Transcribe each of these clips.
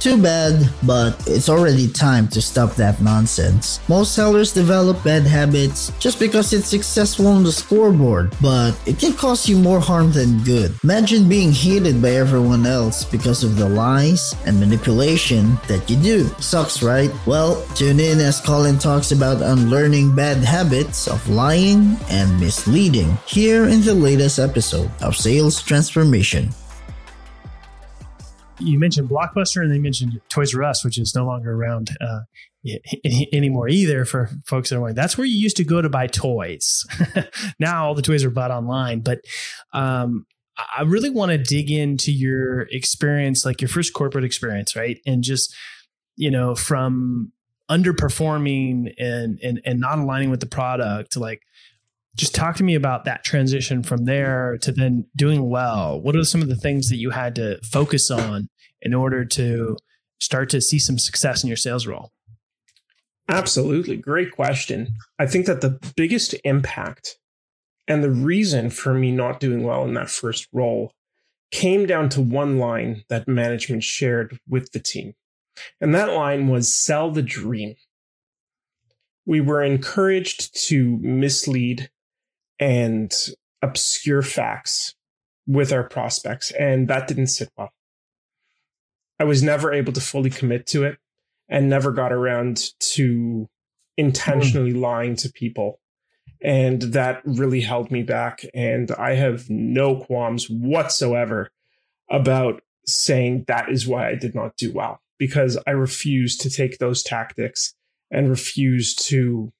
Too bad, but it's already time to stop that nonsense. Most sellers develop bad habits just because it's successful on the scoreboard, but it can cause you more harm than good. Imagine being hated by everyone else because of the lies and manipulation that you do. Sucks, right? Well, tune in as Colin talks about unlearning bad habits of lying and misleading here in the latest episode of Sales Transformation you mentioned Blockbuster and they mentioned Toys R Us, which is no longer around uh, anymore either for folks that are like, that's where you used to go to buy toys. now all the toys are bought online. But um, I really want to dig into your experience, like your first corporate experience, right? And just, you know, from underperforming and, and, and not aligning with the product, like just talk to me about that transition from there to then doing well. What are some of the things that you had to focus on in order to start to see some success in your sales role? Absolutely. Great question. I think that the biggest impact and the reason for me not doing well in that first role came down to one line that management shared with the team. And that line was sell the dream. We were encouraged to mislead and obscure facts with our prospects, and that didn't sit well. I was never able to fully commit to it and never got around to intentionally mm. lying to people. And that really held me back. And I have no qualms whatsoever about saying that is why I did not do well, because I refuse to take those tactics and refuse to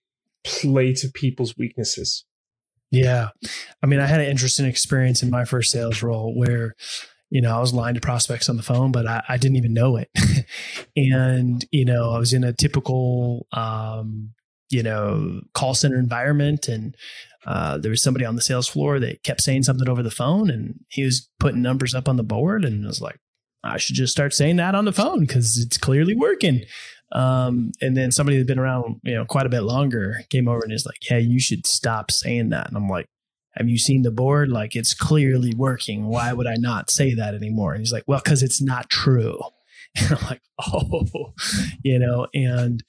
play to people's weaknesses. Yeah. I mean, I had an interesting experience in my first sales role where, you know, I was lying to prospects on the phone, but I, I didn't even know it. and, you know, I was in a typical, um, you know, call center environment and, uh, there was somebody on the sales floor that kept saying something over the phone and he was putting numbers up on the board and I was like, I should just start saying that on the phone because it's clearly working. Um, and then somebody that's been around, you know, quite a bit longer came over and is like, Hey, you should stop saying that. And I'm like, have you seen the board? Like it's clearly working. Why would I not say that anymore? And he's like, well, cause it's not true. And I'm like, oh, you know, and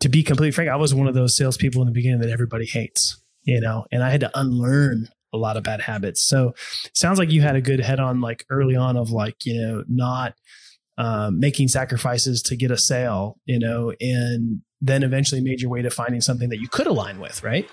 to be completely frank, I was one of those salespeople in the beginning that everybody hates, you know, and I had to unlearn a lot of bad habits. So sounds like you had a good head on like early on of like, you know, not um, making sacrifices to get a sale, you know, and then eventually made your way to finding something that you could align with, right?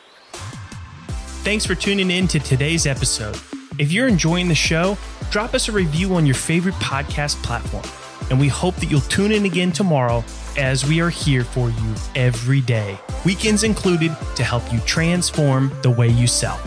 Thanks for tuning in to today's episode. If you're enjoying the show, drop us a review on your favorite podcast platform. And we hope that you'll tune in again tomorrow as we are here for you every day, weekends included, to help you transform the way you sell.